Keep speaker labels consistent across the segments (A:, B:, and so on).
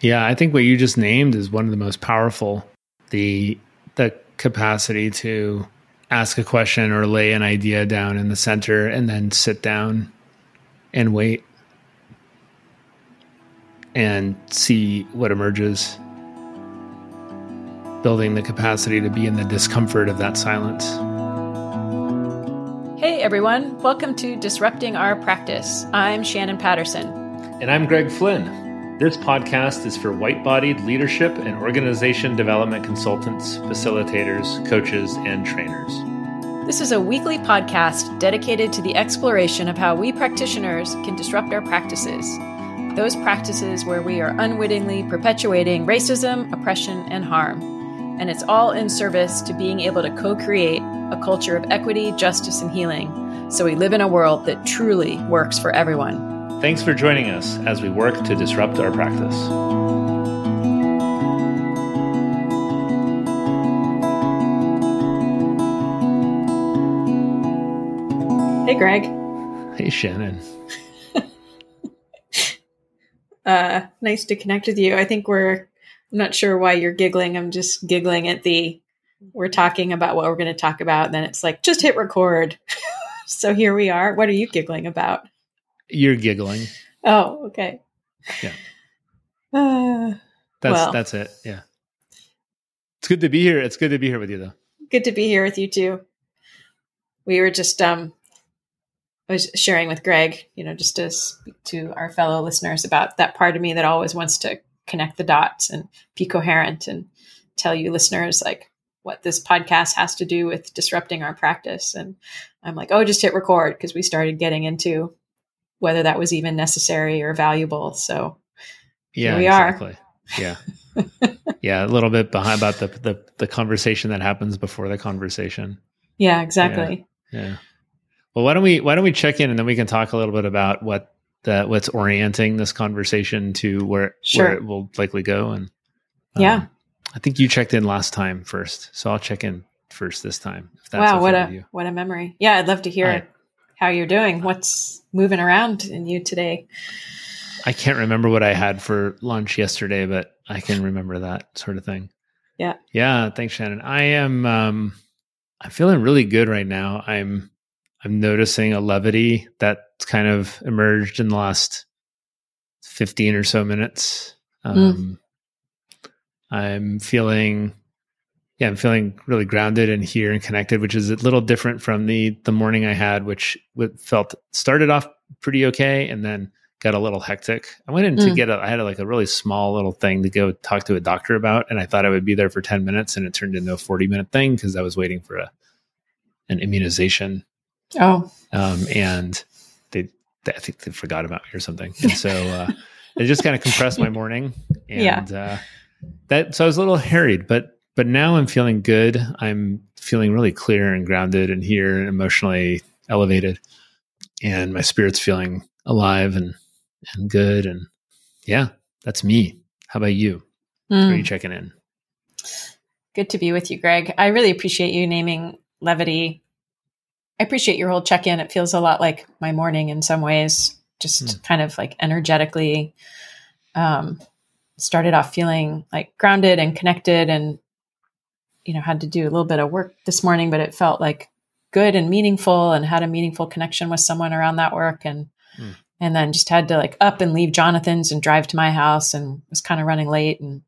A: Yeah, I think what you just named is one of the most powerful. The the capacity to ask a question or lay an idea down in the center and then sit down and wait and see what emerges. Building the capacity to be in the discomfort of that silence.
B: Hey everyone, welcome to Disrupting Our Practice. I'm Shannon Patterson.
A: And I'm Greg Flynn. This podcast is for white bodied leadership and organization development consultants, facilitators, coaches, and trainers.
B: This is a weekly podcast dedicated to the exploration of how we practitioners can disrupt our practices. Those practices where we are unwittingly perpetuating racism, oppression, and harm. And it's all in service to being able to co create a culture of equity, justice, and healing so we live in a world that truly works for everyone.
A: Thanks for joining us as we work to disrupt our practice.
B: Hey, Greg.
A: Hey, Shannon.
B: uh, nice to connect with you. I think we're, I'm not sure why you're giggling. I'm just giggling at the, we're talking about what we're going to talk about. And then it's like, just hit record. so here we are. What are you giggling about?
A: You're giggling.
B: Oh, okay.
A: Yeah. Uh, that's well, that's it. Yeah. It's good to be here. It's good to be here with you though.
B: Good to be here with you too. We were just um I was sharing with Greg, you know, just to speak to our fellow listeners about that part of me that always wants to connect the dots and be coherent and tell you listeners like what this podcast has to do with disrupting our practice. And I'm like, oh, just hit record because we started getting into whether that was even necessary or valuable. So
A: yeah, we exactly. are. Yeah. yeah. A little bit behind about the, the, the conversation that happens before the conversation.
B: Yeah, exactly.
A: Yeah. yeah. Well, why don't we, why don't we check in and then we can talk a little bit about what the, what's orienting this conversation to where, sure. where it will likely go. And
B: um, yeah,
A: I think you checked in last time first. So I'll check in first this time.
B: wow. What a, what a memory. Yeah. I'd love to hear it how you're doing. What's moving around in you today?
A: I can't remember what I had for lunch yesterday, but I can remember that sort of thing.
B: Yeah.
A: Yeah. Thanks, Shannon. I am um I'm feeling really good right now. I'm I'm noticing a levity that's kind of emerged in the last 15 or so minutes. Hmm. Um mm. I'm feeling yeah, I'm feeling really grounded and here and connected, which is a little different from the the morning I had, which felt started off pretty okay and then got a little hectic. I went in mm. to get a, I had a, like a really small little thing to go talk to a doctor about, and I thought I would be there for ten minutes, and it turned into a forty minute thing because I was waiting for a an immunization.
B: Oh,
A: um, and they, they, I think they forgot about me or something, and so uh, it just kind of compressed my morning, and yeah. uh, that so I was a little harried, but but now I'm feeling good. I'm feeling really clear and grounded and here and emotionally elevated. And my spirit's feeling alive and, and good. And yeah, that's me. How about you? Mm. are you checking in?
B: Good to be with you, Greg. I really appreciate you naming levity. I appreciate your whole check in. It feels a lot like my morning in some ways, just mm. kind of like energetically. Um, started off feeling like grounded and connected and you know had to do a little bit of work this morning but it felt like good and meaningful and had a meaningful connection with someone around that work and mm. and then just had to like up and leave jonathan's and drive to my house and was kind of running late and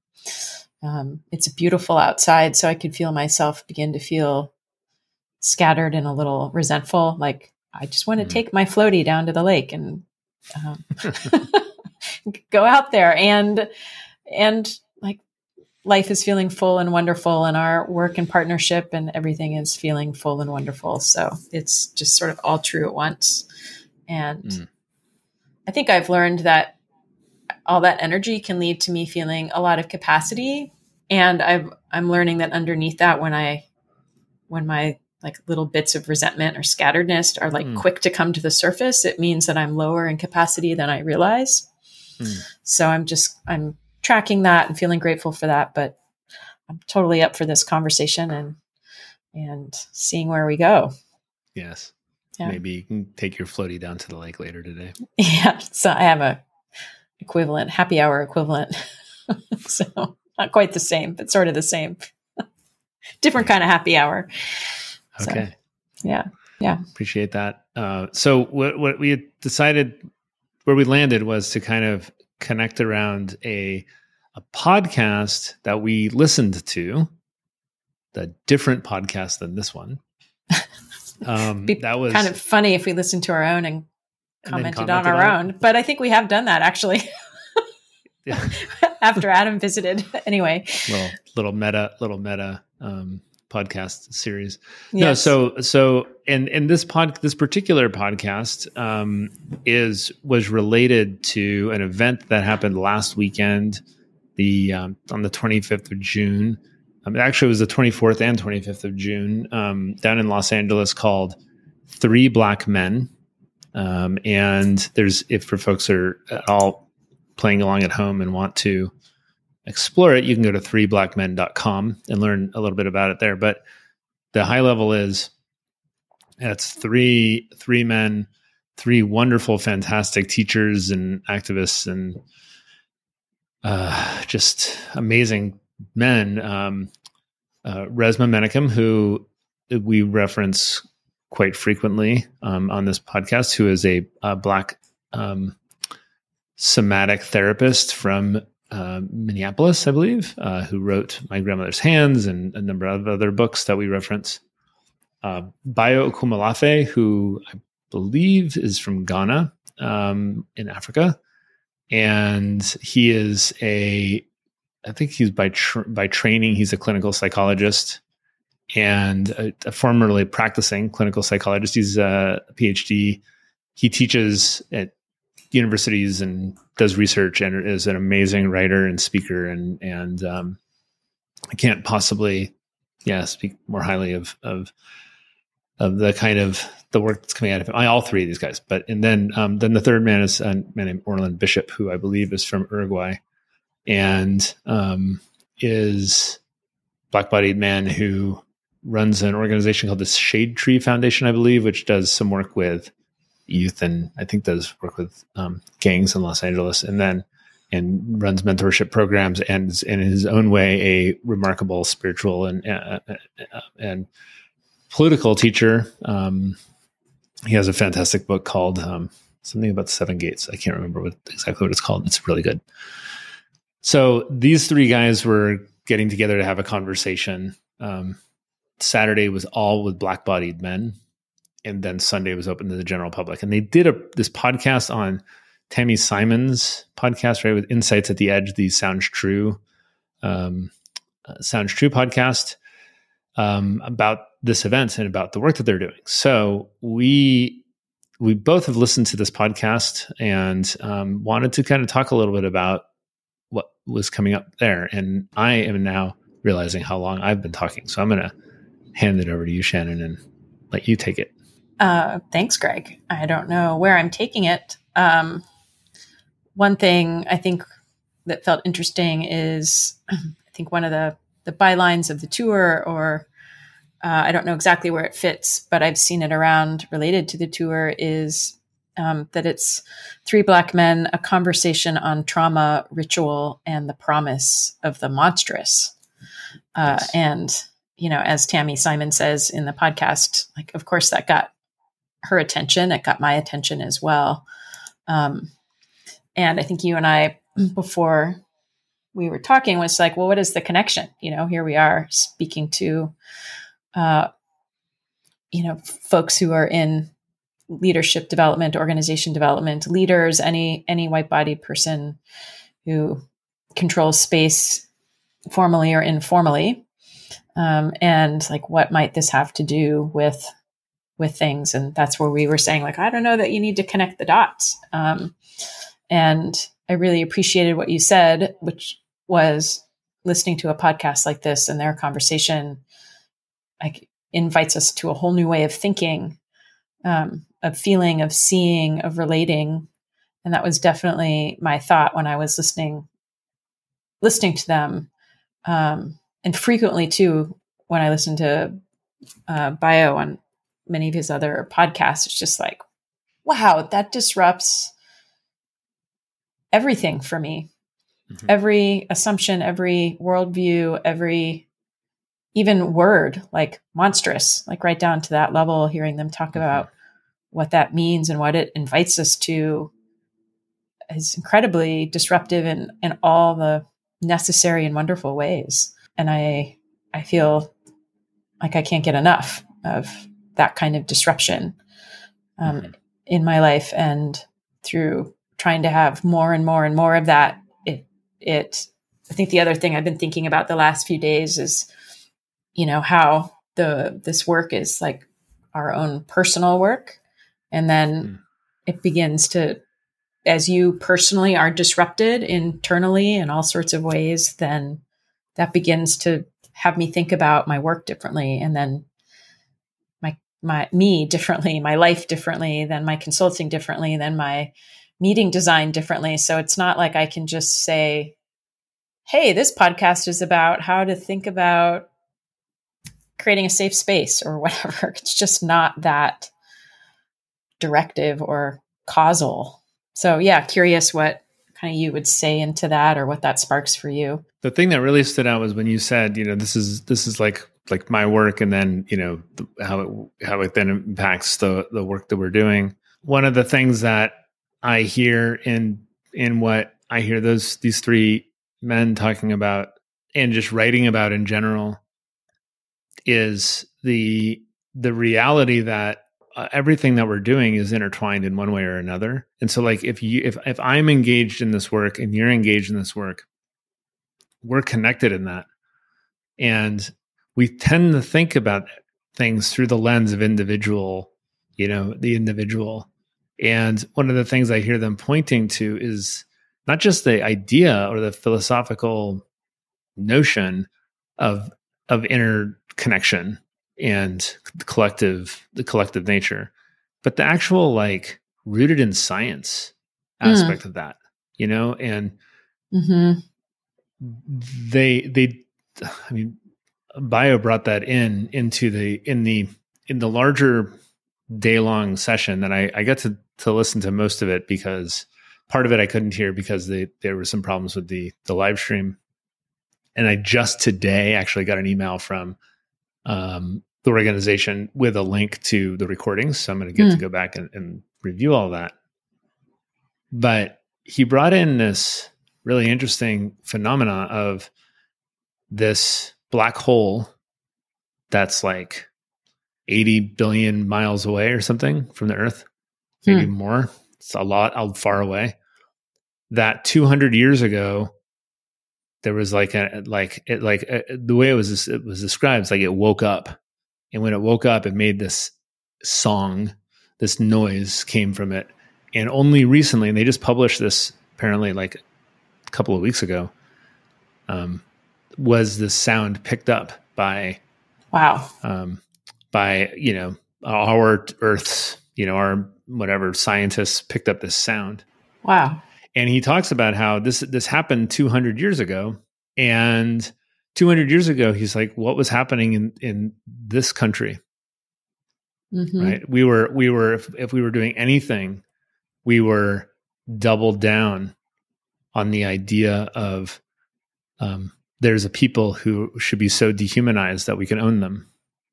B: um, it's beautiful outside so i could feel myself begin to feel scattered and a little resentful like i just want to mm. take my floaty down to the lake and um, go out there and and life is feeling full and wonderful and our work and partnership and everything is feeling full and wonderful so it's just sort of all true at once and mm. i think i've learned that all that energy can lead to me feeling a lot of capacity and I've, i'm learning that underneath that when i when my like little bits of resentment or scatteredness are like mm. quick to come to the surface it means that i'm lower in capacity than i realize mm. so i'm just i'm tracking that and feeling grateful for that. But I'm totally up for this conversation and and seeing where we go.
A: Yes. Yeah. Maybe you can take your floaty down to the lake later today.
B: Yeah. So I have a equivalent, happy hour equivalent. so not quite the same, but sort of the same. Different kind of happy hour.
A: Okay.
B: So, yeah. Yeah.
A: Appreciate that. Uh, so what what we decided where we landed was to kind of connect around a a podcast that we listened to, the different podcast than this one.
B: Um, that was kind of funny if we listened to our own and commented, and commented on our on own, but I think we have done that actually. After Adam visited, anyway.
A: Little little meta, little meta um, podcast series. Yes. No, so so and and this pod this particular podcast um, is was related to an event that happened last weekend, the um, on the twenty fifth of June. Um, actually, it was the twenty fourth and twenty fifth of June um, down in Los Angeles called Three Black Men. Um, and there's if for folks are at all playing along at home and want to explore it, you can go to threeblackmen.com and learn a little bit about it there. But the high level is it's three three men, three wonderful, fantastic teachers and activists and uh, just amazing men. Um, uh, Resmaa Menakem, who we reference quite frequently um, on this podcast, who is a, a black um, somatic therapist from uh, Minneapolis, I believe, uh, who wrote My Grandmother's Hands and a number of other books that we reference. Uh, Bayo Akomolafe, who I believe is from Ghana um, in Africa. And he is a, I think he's by, by training, he's a clinical psychologist and a, a formerly practicing clinical psychologist. He's a PhD. He teaches at universities and does research and is an amazing writer and speaker and and um, I can't possibly yeah speak more highly of of of the kind of the work that's coming out of him. I, all three of these guys, but and then um, then the third man is a man named Orland Bishop, who I believe is from Uruguay, and um, is black-bodied man who runs an organization called the Shade Tree Foundation, I believe, which does some work with youth and I think does work with um, gangs in Los Angeles, and then and runs mentorship programs and is in his own way a remarkable spiritual and uh, uh, and political teacher. Um, he has a fantastic book called um, something about seven gates. I can't remember what exactly what it's called. It's really good. So these three guys were getting together to have a conversation. Um, Saturday was all with black bodied men and then Sunday was open to the general public. And they did a this podcast on Tami Simon's podcast, right, with Insights at the Edge, the Sounds True, um, uh, Sounds True podcast um, about this event and about the work that they're doing. So we we both have listened to this podcast and um, wanted to kind of talk a little bit about what was coming up there. And I am now realizing how long I've been talking. So I'm going to hand it over to you, Shannon, and let you take it.
B: Uh, thanks, Greg. I don't know where I'm taking it. Um, one thing I think that felt interesting is I think one of the the bylines of the tour, or uh, I don't know exactly where it fits, but I've seen it around related to the tour is um, that it's three black men, a conversation on trauma, ritual, and the promise of the monstrous. Uh, yes. And you know, as Tami Simon says in the podcast, like of course that got her attention. It got my attention as well. Um, and I think you and I, before we were talking, was like, well, what is the connection? You know, here we are speaking to, uh, you know, folks who are in leadership development, organization development, leaders, any any white body person who controls space formally or informally. Um, and like, what might this have to do with with things. And that's where we were saying like i don't know that you need to connect the dots. Um, and i really appreciated what you said which was listening to a podcast like this and their conversation like invites us to a whole new way of thinking um, of feeling of seeing of relating. And that was definitely my thought when i was listening listening to them um, and frequently too when i listened to uh, Bayo on many of his other podcasts, it's just like, wow, that disrupts everything for me. mm-hmm. every assumption, every worldview, every even word like monstrous, like right down to that level, hearing them talk mm-hmm. about what that means and what it invites us to is incredibly disruptive in, in all the necessary and wonderful ways. And I I feel like I can't get enough of that kind of disruption um, mm-hmm. in my life and through trying to have more and more and more of that it it i think the other thing i've been thinking about the last few days is you know how the this work is like our own personal work and then mm. it begins to as you personally are disrupted internally in all sorts of ways then that begins to have me think about my work differently and then my me differently my life differently than my consulting differently than my meeting design differently. So it's not like i can just say hey this podcast is about how to think about creating a safe space or whatever. It's just not that directive or causal. So yeah curious what kind of you would say into that or what that sparks for you.
A: The thing that really stood out was when you said you know this is this is like like my work and then you know how it how it then impacts the the work that we're doing one of the things that i hear in in what i hear those these three men talking about and just writing about in general is the the reality that uh, everything that we're doing is intertwined in one way or another. And so like if you if if I'm engaged in this work and you're engaged in this work, we're connected in that. And we tend to think about things through the lens of individual, you know, the individual. And one of the things I hear them pointing to is not just the idea or the philosophical notion of of interconnection and the collective the collective nature but the actual like rooted in science hmm. aspect mm. of that you know and mm-hmm. they they i mean Bayo brought that in into the in the in the larger day long session that i i got to to listen to most of it because part of it i couldn't hear because they, there were some problems with the the live stream and i just today actually got an email from um, the organization with a link to the recordings. So I'm going to get mm. to go back and, and review all that. But he brought in this really interesting phenomena of this black hole that's like 80 billion miles away or something from the earth, maybe hmm. more. It's a lot far away. That 200 years ago, there was like a like it like uh, the way it was it was described. It's like it woke up and when it woke up, it made this song, this noise came from it. And only recently, and they just published this apparently like a couple of weeks ago, um, was the sound picked up by
B: wow
A: um, by you know our Earth's you know our whatever scientists picked up this sound.
B: Wow.
A: And he talks about how this this happened 200 years ago, and 200 years ago he's like what was happening in in this country mm-hmm. right we were we were if, if we were doing anything we were doubled down on the idea of um, there's a people who should be so dehumanized that we can own them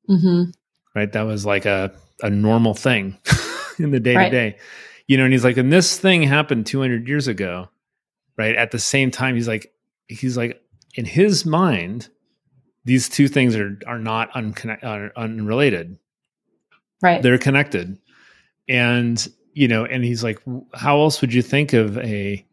A: mm-hmm. right that was like a a normal thing in the day to day you know and he's like and this thing happened 200 years ago right at the same time he's like he's like in his mind, these two things are are not unconnect, are unrelated.
B: Right.
A: They're connected. And you know, and he's like, how else would you think of a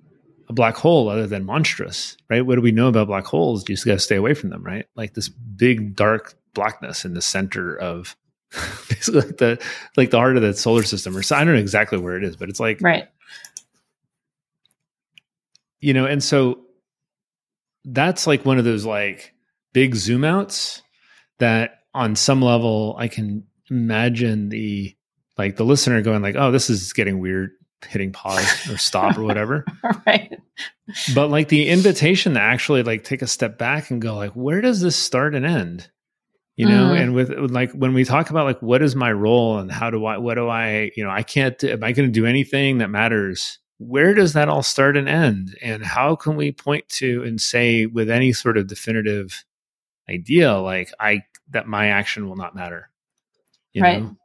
A: a black hole other than monstrous, right? What do we know about black holes? You just got to stay away from them, right? Like this big dark blackness in the center of basically like the like the heart of the solar system, or so I don't know exactly where it is, but it's like
B: right.
A: You know, and so that's like one of those like big zoom outs that on some level I can imagine the like the listener going like, "Oh, this is getting weird." Hitting pause or stop or whatever.
B: right.
A: But like the invitation to actually like take a step back and go like, where does this start and end? You know, mm. and with, with, like when we talk about like what is my role and how do I what do I, you know, I can't am I going to do anything that matters where does that all start and end? And how can we point to and say with any sort of definitive idea, like I that my action will not matter? You
B: right.
A: know?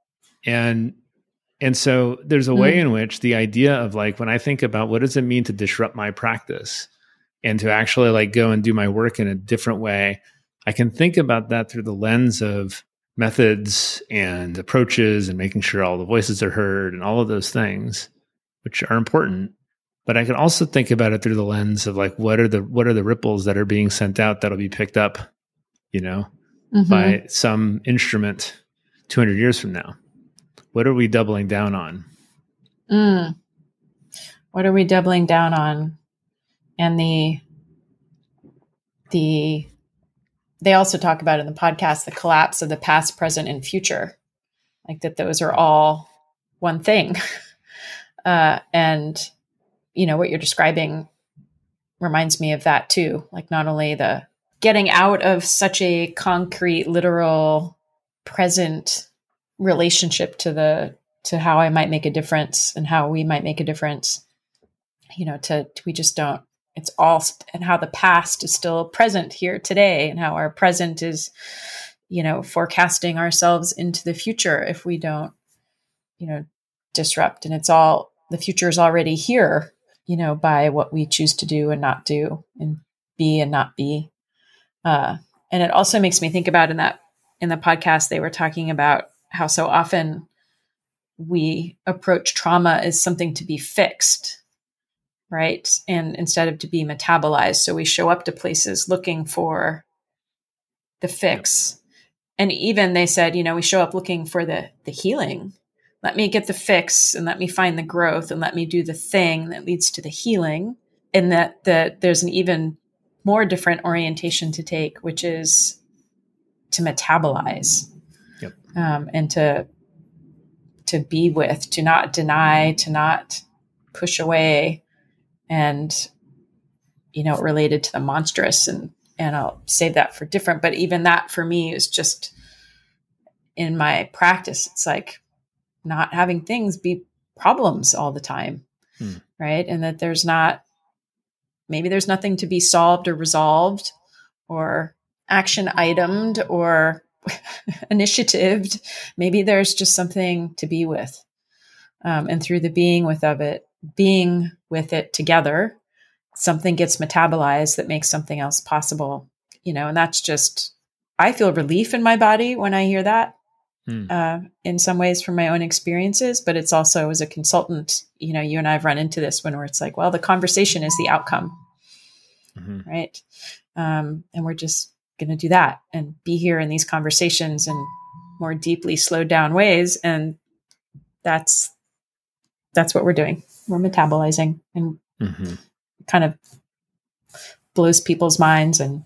A: And and so there's a way mm. in which the idea of like when I think about what does it mean to disrupt my practice and to actually like go and do my work in a different way, I can think about that through the lens of methods and approaches and making sure all the voices are heard and all of those things which are important but i can also think about it through the lens of like what are the what are the ripples that are being sent out that'll be picked up you know mm-hmm. by some instrument 200 years from now what are we doubling down on
B: mm. what are we doubling down on and the the they also talk about in the podcast the collapse of the past, present, and future, like that those are all one thing. Uh, and you know what you're describing reminds me of that too. Like not only the getting out of such a concrete, literal, present relationship to the to how I might make a difference and how we might make a difference. You know, to we just don't it's all and how the past is still present here today and how our present is you know forecasting ourselves into the future if we don't you know disrupt and it's all the future is already here you know by what we choose to do and not do and be and not be uh, and it also makes me think about in that in the podcast they were talking about how so often we approach trauma as something to be fixed right? And instead of to be metabolized. So we show up to places looking for the fix. And even they said, you know, we show up looking for the the healing. Let me get the fix and let me find the growth and let me do the thing that leads to the healing. And that that there's an even more different orientation to take, which is to metabolize. Yep. Um, and to to be with, to not deny, to not push away, and you know related to the monstrous and and I'll save that for different but even that for me is just in my practice it's like not having things be problems all the time hmm. right and that there's not maybe there's nothing to be solved or resolved or action itemed or initiatived maybe there's just something to be with um, and through the being with of it being with it together, something gets metabolized that makes something else possible. You know, and that's just, I feel relief in my body when I hear that. Hmm. Uh, in some ways from my own experiences, but it's also as a consultant, you know, you and I have run into this when where it's like, well, the conversation is the outcome, mm-hmm. right? Um, and we're just going to do that and be here in these conversations in more deeply slowed down ways, and that's that's what we're doing. We're metabolizing and mm-hmm. kind of blows people's minds and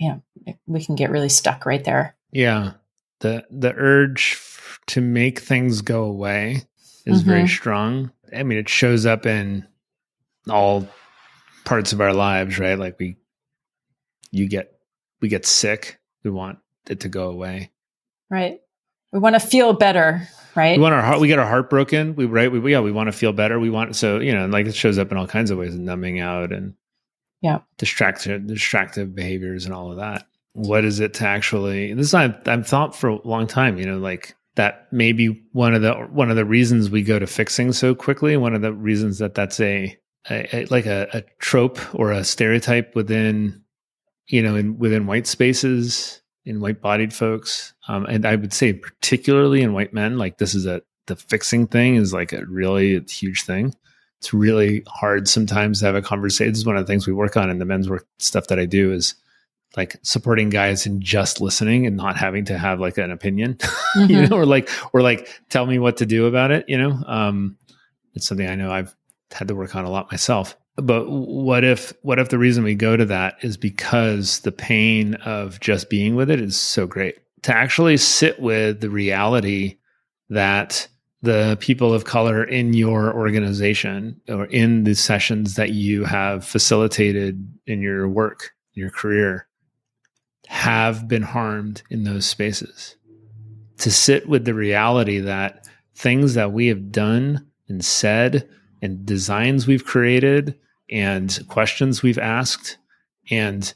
B: yeah we can get really stuck right there.
A: Yeah. The the urge to make things go away is mm-hmm. very strong. I mean it shows up in all parts of our lives right? Like we you get we get sick we want it to go away
B: right we want to feel better right?
A: We want our heart. We get our heart broken. We right. We yeah. We want to feel better. We want so you know, like it shows up in all kinds of ways, numbing out and
B: yeah,
A: distracted, distractive behaviors and all of that. What is it to actually? This is I've, I've thought for a long time. You know, like that maybe one of the one of the reasons we go to fixing so quickly. One of the reasons that that's a, a, a like a, a trope or a stereotype within you know in within white spaces in white bodied folks. Um, and I would say, particularly in white men, like this is a, the fixing thing is like a really huge thing. It's really hard sometimes to have a conversation. This is one of the things we work on in the men's work stuff that I do is like supporting guys and just listening and not having to have like an opinion, mm-hmm. you know, or like, or like tell me what to do about it. You know, um, it's something I know I've had to work on a lot myself but what if what if the reason we go to that is because the pain of just being with it is so great? To actually sit with the reality that the people of color in your organization or in the sessions that you have facilitated in your work your career have been harmed in those spaces. To sit with the reality that things that we have done and said and designs we've created and questions we've asked and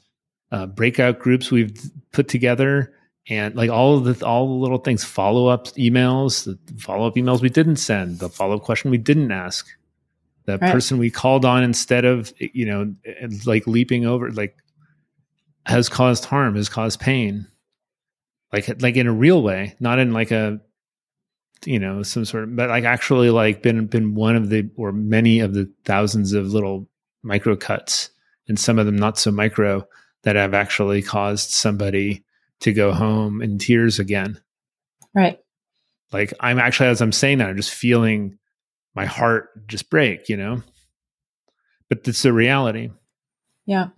A: uh, breakout groups we've put together and like all of the all the little things follow up emails the follow up emails we didn't send the follow up question we didn't ask the right. person we called on instead of you know like leaping over like has caused harm has caused pain like like in a real way not in like a you know some sort of but like actually like been been one of the or many of the thousands of little micro cuts and some of them not so micro that have actually caused somebody to go home in tears again.
B: Right.
A: Like i'm actually as i'm saying that i'm just feeling my heart just break you know? But it's a reality.
B: Yeah.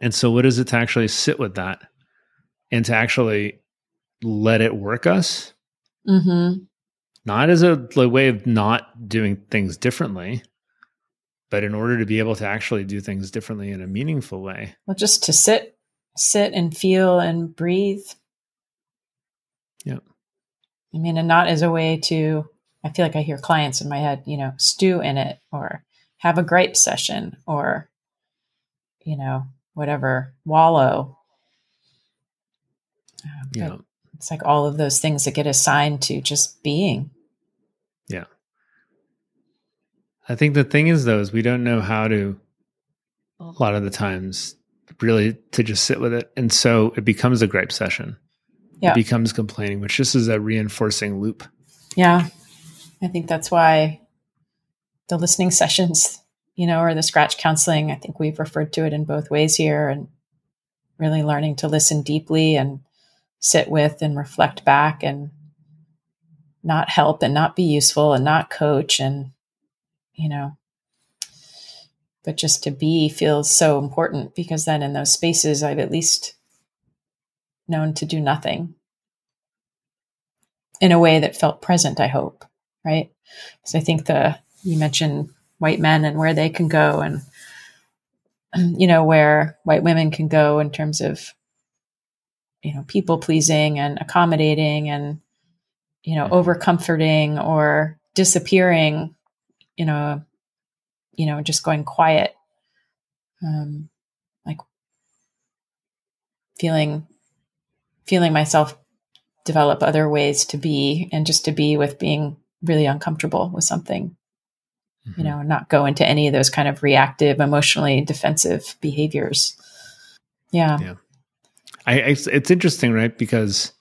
A: And so what is it to actually sit with that and to actually let it work us?
B: Mm-hmm.
A: Not as a, a way of not doing things differently, but in order to be able to actually do things differently in a meaningful way.
B: Well, just to sit, sit and feel and breathe.
A: Yeah.
B: I mean, and not as a way to, I feel like I hear clients in my head, you know, stew in it or have a gripe session or, you know, whatever, wallow. Uh, yeah. It's like all of those things that get assigned to just being.
A: Yeah. I think the thing is though is we don't know how to a lot of the times really to just sit with it. And so it becomes a gripe session. Yeah. It becomes complaining, which just is a reinforcing loop.
B: Yeah. I think that's why the listening sessions, you know, or the scratch counseling, I think we've referred to it in both ways here and really learning to listen deeply and sit with and reflect back and not help and not be useful and not coach and you know but just to be feels so important because then in those spaces I've at least known to do nothing. In a way that felt present, I hope, right? So I think the you mentioned white men and where they can go and you know where white women can go in terms of you know people pleasing and accommodating and you know mm-hmm. over comforting or disappearing you know you know just going quiet um like feeling feeling myself develop other ways to be and just to be with being really uncomfortable with something mm-hmm. you know not go into any of those kind of reactive emotionally defensive behaviors yeah
A: yeah I, it's, it's interesting, right? Because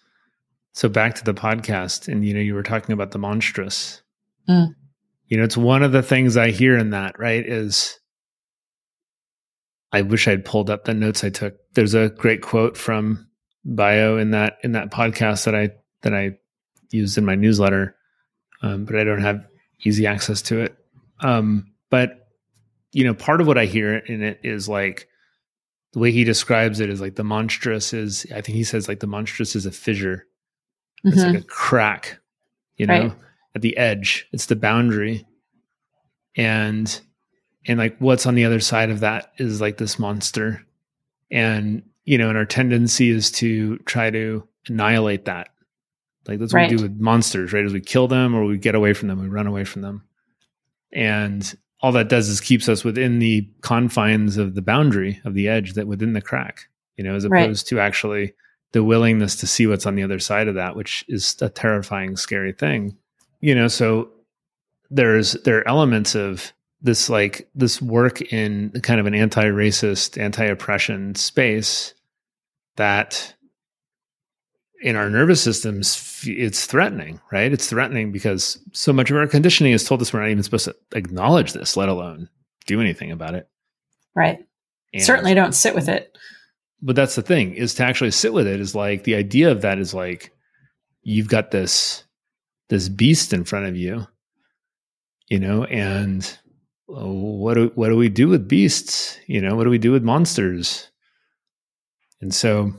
A: so back to the podcast, and you know, you were talking about the monstrous. Mm. You know, it's one of the things I hear in that, right? Is I wish I'd pulled up the notes I took. There's a great quote from Bayo in that in that podcast that I that I used in my newsletter, um, but I don't have easy access to it. Um, but you know, part of what I hear in it is like the way he describes it is like the monstrous is i think he says like the monstrous is a fissure it's mm-hmm. like a crack you know right. At the edge. It's the boundary. And and like what's on the other side of that is like this monster. And you know and our tendency is to try to annihilate that. Like that's what right. we do with monsters right? As we kill them or we get away from them we run away from them. And all that does is keeps us within the confines of the boundary of the edge that within the crack you know as opposed right. to actually the willingness to see what's on the other side of that which is a terrifying scary thing you know so there's there are elements of this like this work in kind of an anti-racist anti-oppression space that in our nervous systems, it's threatening, right? It's threatening because so much of our conditioning has told us we're not even supposed to acknowledge this, let alone do anything about it.
B: Right. And, Certainly don't sit with it.
A: But that's the thing is to actually sit with it is like the idea of that is like you've got this this beast in front of you, you know, and oh, what do what do we do with beasts? You know, what do we do with monsters? And so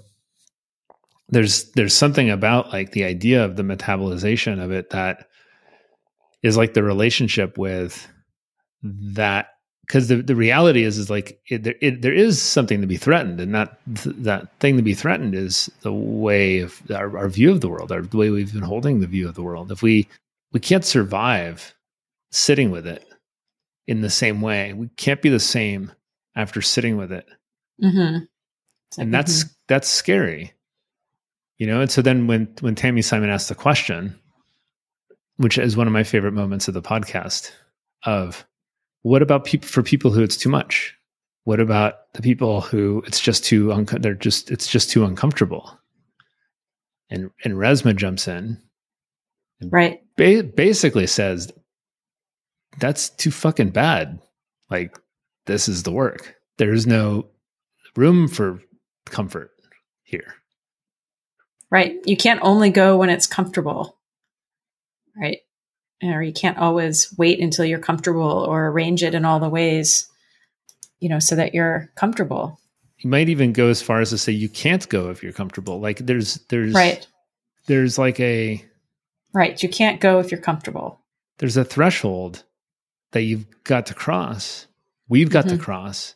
A: there's there's something about like the idea of the metabolization of it that is like the relationship with that because the, the reality is is like it, there, it, there is something to be threatened and that that thing to be threatened is the way of our, our view of the world our, the way we've been holding the view of the world if we we can't survive sitting with it in the same way. We can't be the same after sitting with it.
B: Mm-hmm.
A: and that's mm-hmm. that's scary. You know, and so then when when Tami Simon asked the question, which is one of my favorite moments of the podcast of what about people for people who it's too much? What about the people who it's just too un- they're just it's just too uncomfortable? And and Resmaa jumps in,
B: right?
A: Ba- basically says that's too fucking bad. Like this is the work. There is no room for comfort here.
B: Right. You can't only go when it's comfortable. Right. Or you can't always wait until you're comfortable or arrange it in all the ways you know, so that you're comfortable.
A: You might even go as far as to say you can't go if you're comfortable. Like there's there's
B: right.
A: There's like a
B: right. You can't go if you're comfortable.
A: There's a threshold that you've got to cross. We've got mm-hmm. to cross.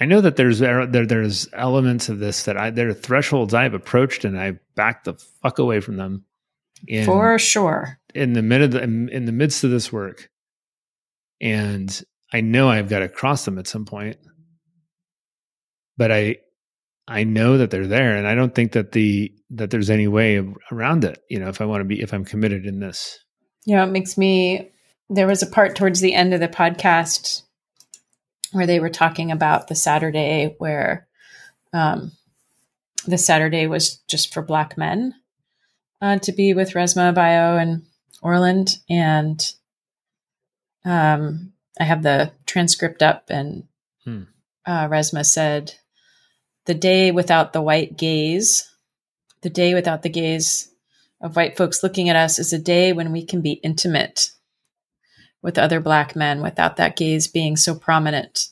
A: I know that there's there, there's elements of this that I there are thresholds I've approached and I backed the fuck away from them.
B: In, For sure.
A: In the mid in, in the midst of this work, and I know I've got to cross them at some point. But I I know that they're there and I don't think that the that there's any way around it, you know, if I want to be if I'm committed in this.
B: Yeah, it makes me there was a part towards the end of the podcast where they were talking about the Saturday where um the Saturday was just for black men uh, to be with Resmaa Bayo and Orland and um I have the transcript up, and hmm. uh, Resmaa said, "The day without the white gaze, the day without the gaze of white folks looking at us, is a day when we can be intimate with other black men without that gaze being so prominent."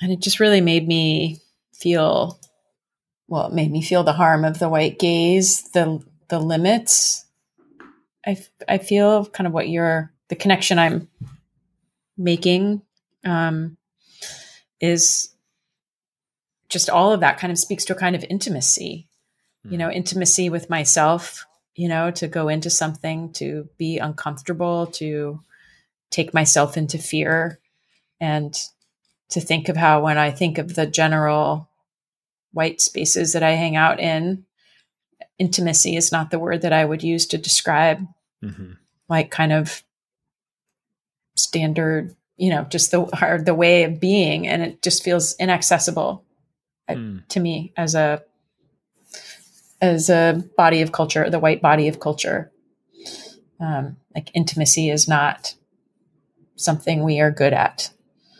B: And it just really made me feel, well, it made me feel the harm of the white gaze, the the limits. I I feel kind of what you're the connection I'm making um, is just all of that kind of speaks to a kind of intimacy mm. you know hmm. intimacy with myself you know to go into something to be uncomfortable to take myself into fear and to think of how when i think of the general white spaces that i hang out in intimacy is not the word that i would use to describe mm-hmm. like kind of standard, you know, just the our, the way of being, and it just feels inaccessible mm. to me as a as a body of culture, the white body of culture. Um, like intimacy is not something we are good at.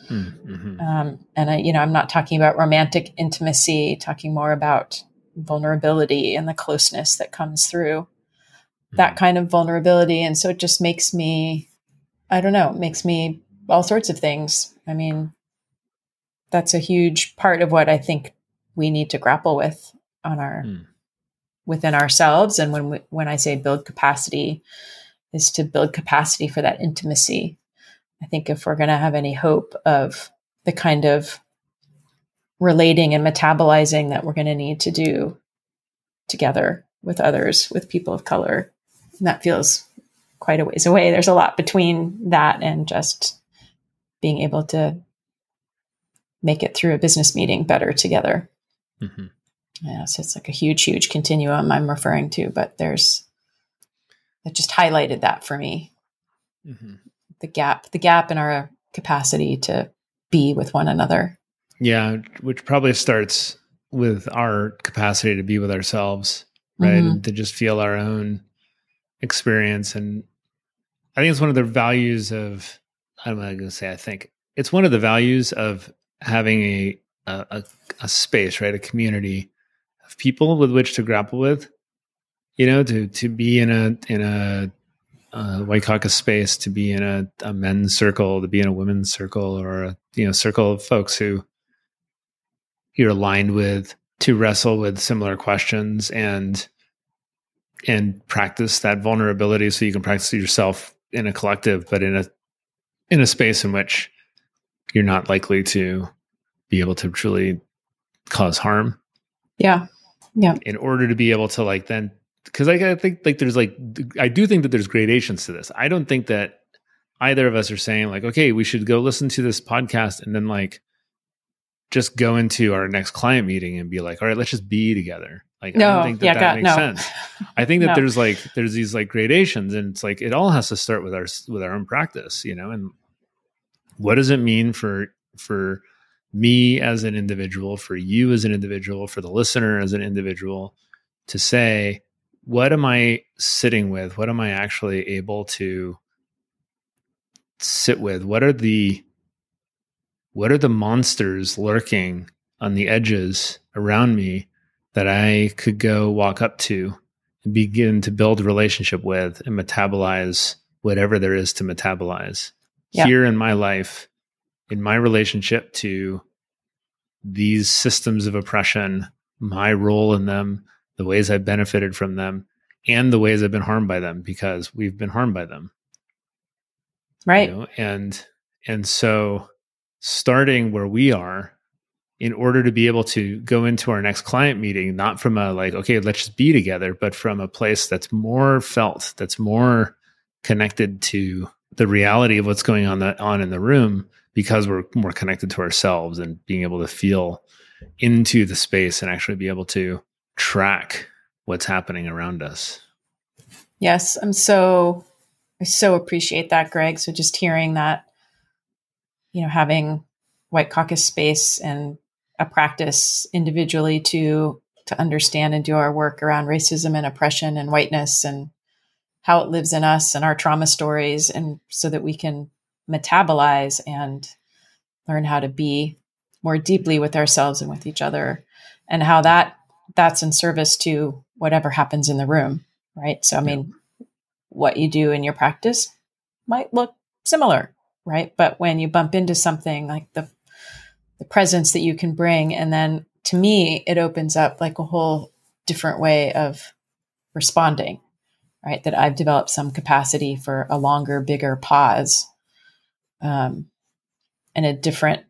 B: Hmm, mm-hmm. Um, and I, you know, I'm not talking about romantic intimacy, talking more about vulnerability and the closeness that comes through. That kind of vulnerability. And so it just makes me I don't know, makes me all sorts of things. I mean, that's a huge part of what I think we need to grapple with on our mm. within ourselves and when we, when I say build capacity is to build capacity for that intimacy. I think if we're going to have any hope of the kind of relating and metabolizing that we're going to need to do together with others, with people of color, that feels quite a ways away. There's a lot between that and just being able to make it through a business meeting better together. Mm-hmm. Yeah, so it's like a huge, huge continuum I'm referring to, but there's it just highlighted that for me. Mm-hmm. The gap, the gap in our capacity to be with one another.
A: Yeah, which probably starts with our capacity to be with ourselves, right? Mm-hmm. And to just feel our own experience and I think it's one of the values of I'm not going to say I think it's one of the values of having a, a a space, right, a community of people with which to grapple with. You know, to to be in a in a, a white caucus space, to be in a, a men's circle, to be in a women's circle, or a you know circle of folks who you're aligned with, to wrestle with similar questions and and practice that vulnerability so you can practice it yourself in a collective, but in a in a space in which you're not likely to be able to truly cause harm.
B: Yeah. Yeah.
A: In order to be able to like then because I, I think like there's like I do think that there's gradations to this. I don't think that either of us are saying like, okay, we should go listen to this podcast and then like just go into our next client meeting and be like, all right, let's just be together. Like,
B: no,
A: I don't think that
B: yeah,
A: that
B: God,
A: makes
B: no.
A: sense. I think that
B: No.
A: there's like there's these like gradations, and it's like it all has to start with our with our own practice, you know. And what does it mean for for me as an individual, for you as an individual, for the listener as an individual, to say, what am I sitting with? What am I actually able to sit with? What are the what are the monsters lurking on the edges around me that I could go walk up to and begin to build a relationship with and metabolize whatever there is to metabolize here in my life, in my relationship to these systems of oppression, my role in them, the ways I've benefited from them, and the ways I've been harmed by them because we've been harmed by them
B: Right.
A: you know? and and so starting where we are in order to be able to go into our next client meeting not from a like okay let's just be together but from a place that's more felt that's more connected to the reality of what's going on that on in the room because we're more connected to ourselves and being able to feel into the space and actually be able to track what's happening around us
B: Yes, I'm so I so appreciate that, Greg. So just hearing that, you know, having White Caucus space and a practice individually to to understand and do our work around racism and oppression and whiteness and how it lives in us and our trauma stories and so that we can metabolize and learn how to be more deeply with ourselves and with each other and how that that's in service to whatever happens in the room right? So i mean what you do in your practice might look similar right? But when you bump into something like the the presence that you can bring. And then to me it opens up like a whole different way of responding right? That i've developed some capacity for a longer bigger pause um, and a different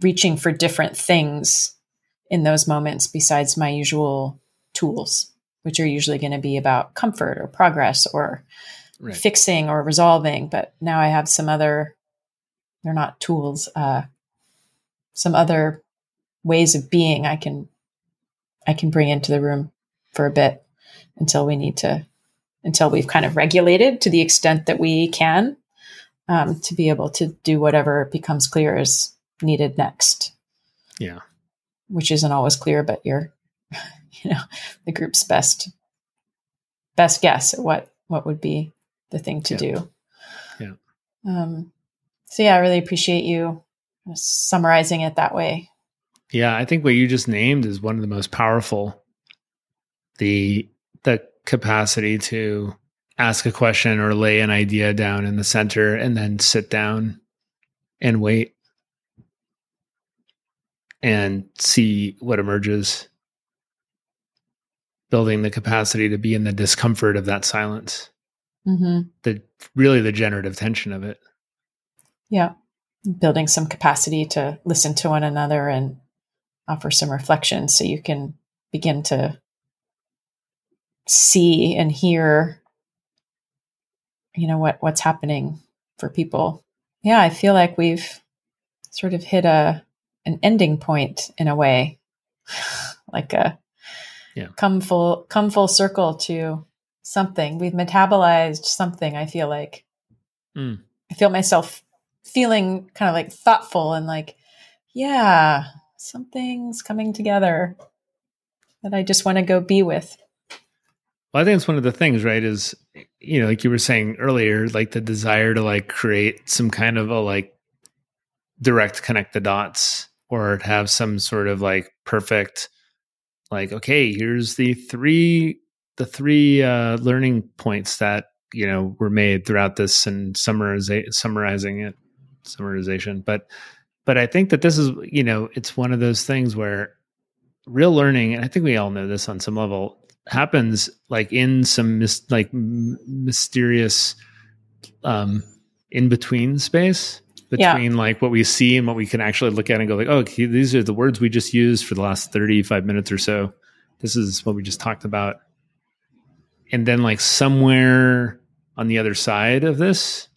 B: reaching for different things in those moments besides my usual tools which are usually going to be about comfort or progress or
A: right.
B: fixing or resolving. But now i have some other they're not tools uh some other ways of being i can i can bring into the room for a bit until we need to until we've kind of regulated to the extent that we can um, to be able to do whatever becomes clear is needed next
A: yeah
B: which isn't always clear but you're you know the group's best best guess at what what would be the thing to
A: Yeah.
B: do
A: Yeah.
B: um so yeah i really appreciate you summarizing it that way
A: Yeah, I think what you just named is one of the most powerful. The the capacity to ask a question or lay an idea down in the center and then sit down and wait and see what emerges. Building the capacity to be in the discomfort of that silence.
B: mm-hmm.
A: The really the generative tension of it.
B: yeah building some capacity to listen to one another and offer some reflection so you can begin to see and hear you know what what's happening for people yeah i feel like we've sort of hit a an ending point in a way like a
A: Yeah.
B: come full come full circle to something we've metabolized something i feel like
A: Mm.
B: i feel myself feeling kind of like thoughtful and like yeah something's coming together that i just want to go be with
A: Well, I think it's one of the things, right? Is you know, like you were saying earlier, like the desire to like create some kind of a like direct connect the dots or have some sort of like perfect like okay here's the three the three uh learning points that you know were made throughout this and summariza- summarizing it summarization but but i think that this is you know it's one of those things where real learning and i think we all know this on some level happens like in some mis- like m- mysterious um in between space
B: Yeah.
A: between like what we see and what we can actually look at and go like oh okay, these are the words we just used for the last 35 minutes or so this is what we just talked about and then like somewhere on the other side of this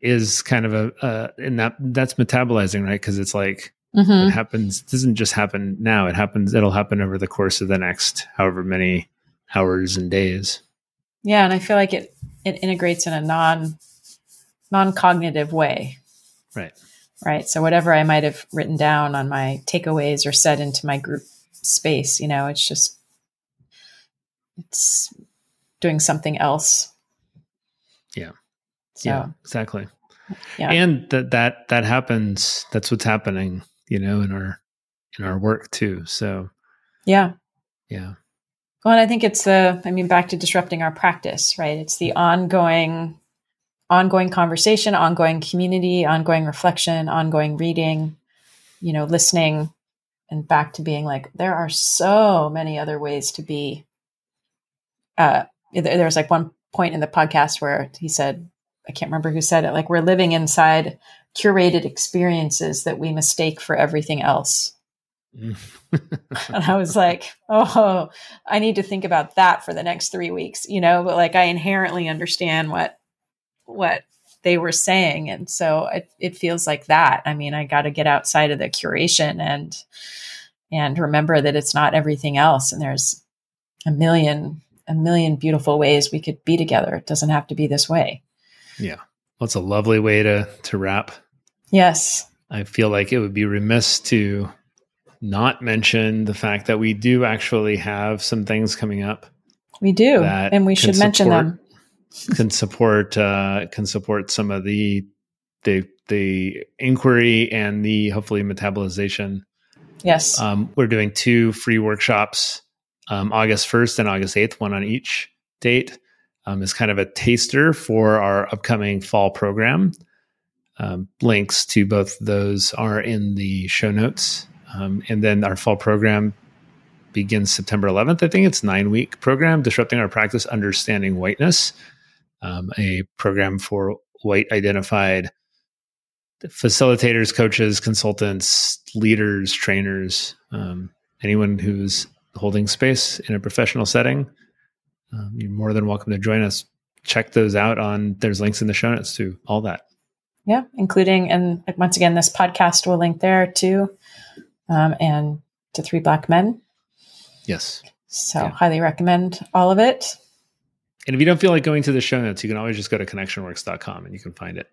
A: is kind of a uh, and that that's metabolizing, right? Because it's like mm-hmm. it happens. It doesn't just happen now. It happens. It'll happen over the course of the next however many hours and days.
B: Yeah, and I feel like it it integrates in a non non cognitive way.
A: Right.
B: Right. So whatever I might have written down on my takeaways or said into my group space, you know, it's just it's doing something else.
A: Yeah. So, yeah, exactly. Yeah. And that that that happens that's what's happening, you know, in our in our work too. So
B: Yeah.
A: Yeah.
B: Well, and I think it's the I mean back to disrupting our practice, right? It's the ongoing ongoing conversation, ongoing community, ongoing reflection, ongoing reading, you know, listening and back to being like there are so many other ways to be uh there was like one point in the podcast where he said I can't remember who said it. Like we're living inside curated experiences that we mistake for everything else. and I was like, oh, I need to think about that for the next three weeks, you know. But like, I inherently understand what what they were saying, and so it, it feels like that. I mean, I got to get outside of the curation and and remember that it's not everything else, and there's a million a million beautiful ways we could be together. It doesn't have to be this way.
A: Yeah. Well, it's a lovely way to to wrap.
B: Yes.
A: I feel like it would be remiss to not mention the fact that we do actually have some things coming up.
B: We do, and we should mention
A: support,
B: them.
A: can support uh, can support some of the the the inquiry and the hopefully metabolization.
B: Yes,
A: um, we're doing two free workshops, um, August first and August eighth, one on each date um, is kind of a taster for our upcoming fall program. Um, links to both those are in the show notes. Um, and then our fall program begins September 11th. I think it's nine week program, Disrupting Our Practice, Understanding Whiteness, um, a program for white identified facilitators, coaches, consultants, leaders, trainers, um, anyone who's holding space in a professional setting um, you're more than welcome to join us. Check those out on, there's links in the show notes to all that.
B: Yeah, including, and once again, this podcast will link there too, um, and to Three Black Men.
A: Yes.
B: So, yeah. highly recommend all of it.
A: And if you don't feel like going to the show notes, you can always just go to connectionworks.com and you can find it.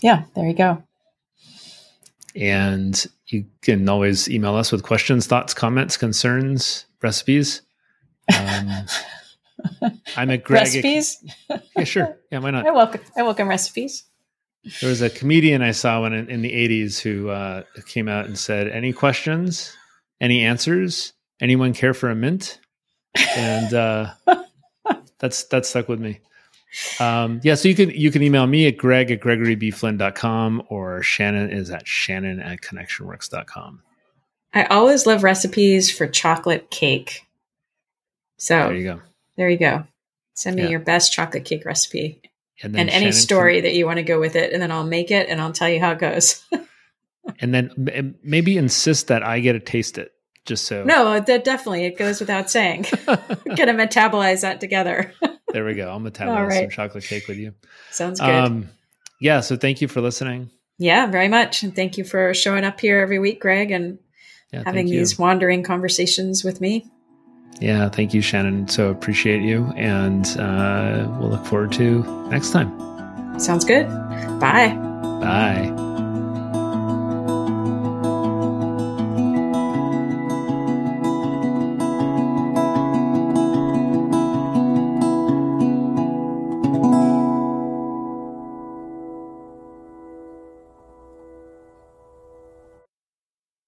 B: Yeah, there you go.
A: And you can always email us with questions, thoughts, comments, concerns, recipes. Um, I'm a Greg.
B: Recipes?
A: yeah, sure. Yeah, why not?
B: I welcome. I welcome recipes.
A: There was a comedian I saw when in, in the '80s who uh, came out and said, "Any questions? Any answers? Anyone care for a mint?" And uh, that's that stuck with me. Um, yeah, so you can you can email me at greg at gregorybflynn.com or Shannon is at shannon at connectionworks.com.
B: I always love recipes for chocolate cake. So
A: there you go.
B: There you go. Send me yeah. your best chocolate cake recipe and, and any story can... that you want to go with it, and then I'll make it and I'll tell you how it goes.
A: and then maybe insist that I get to taste it, just so.
B: No, that definitely it goes without saying. Gonna metabolize that together.
A: there we go. I'll metabolize right. some chocolate cake with you.
B: Sounds good. Um,
A: yeah. So thank you for listening.
B: Yeah, very much, and thank you for showing up here every week, Greg, and yeah, having these wandering conversations with me.
A: Yeah, thank you, Shannon. So appreciate you. And uh, we'll look forward to next time.
B: Sounds good. Bye.
A: Bye.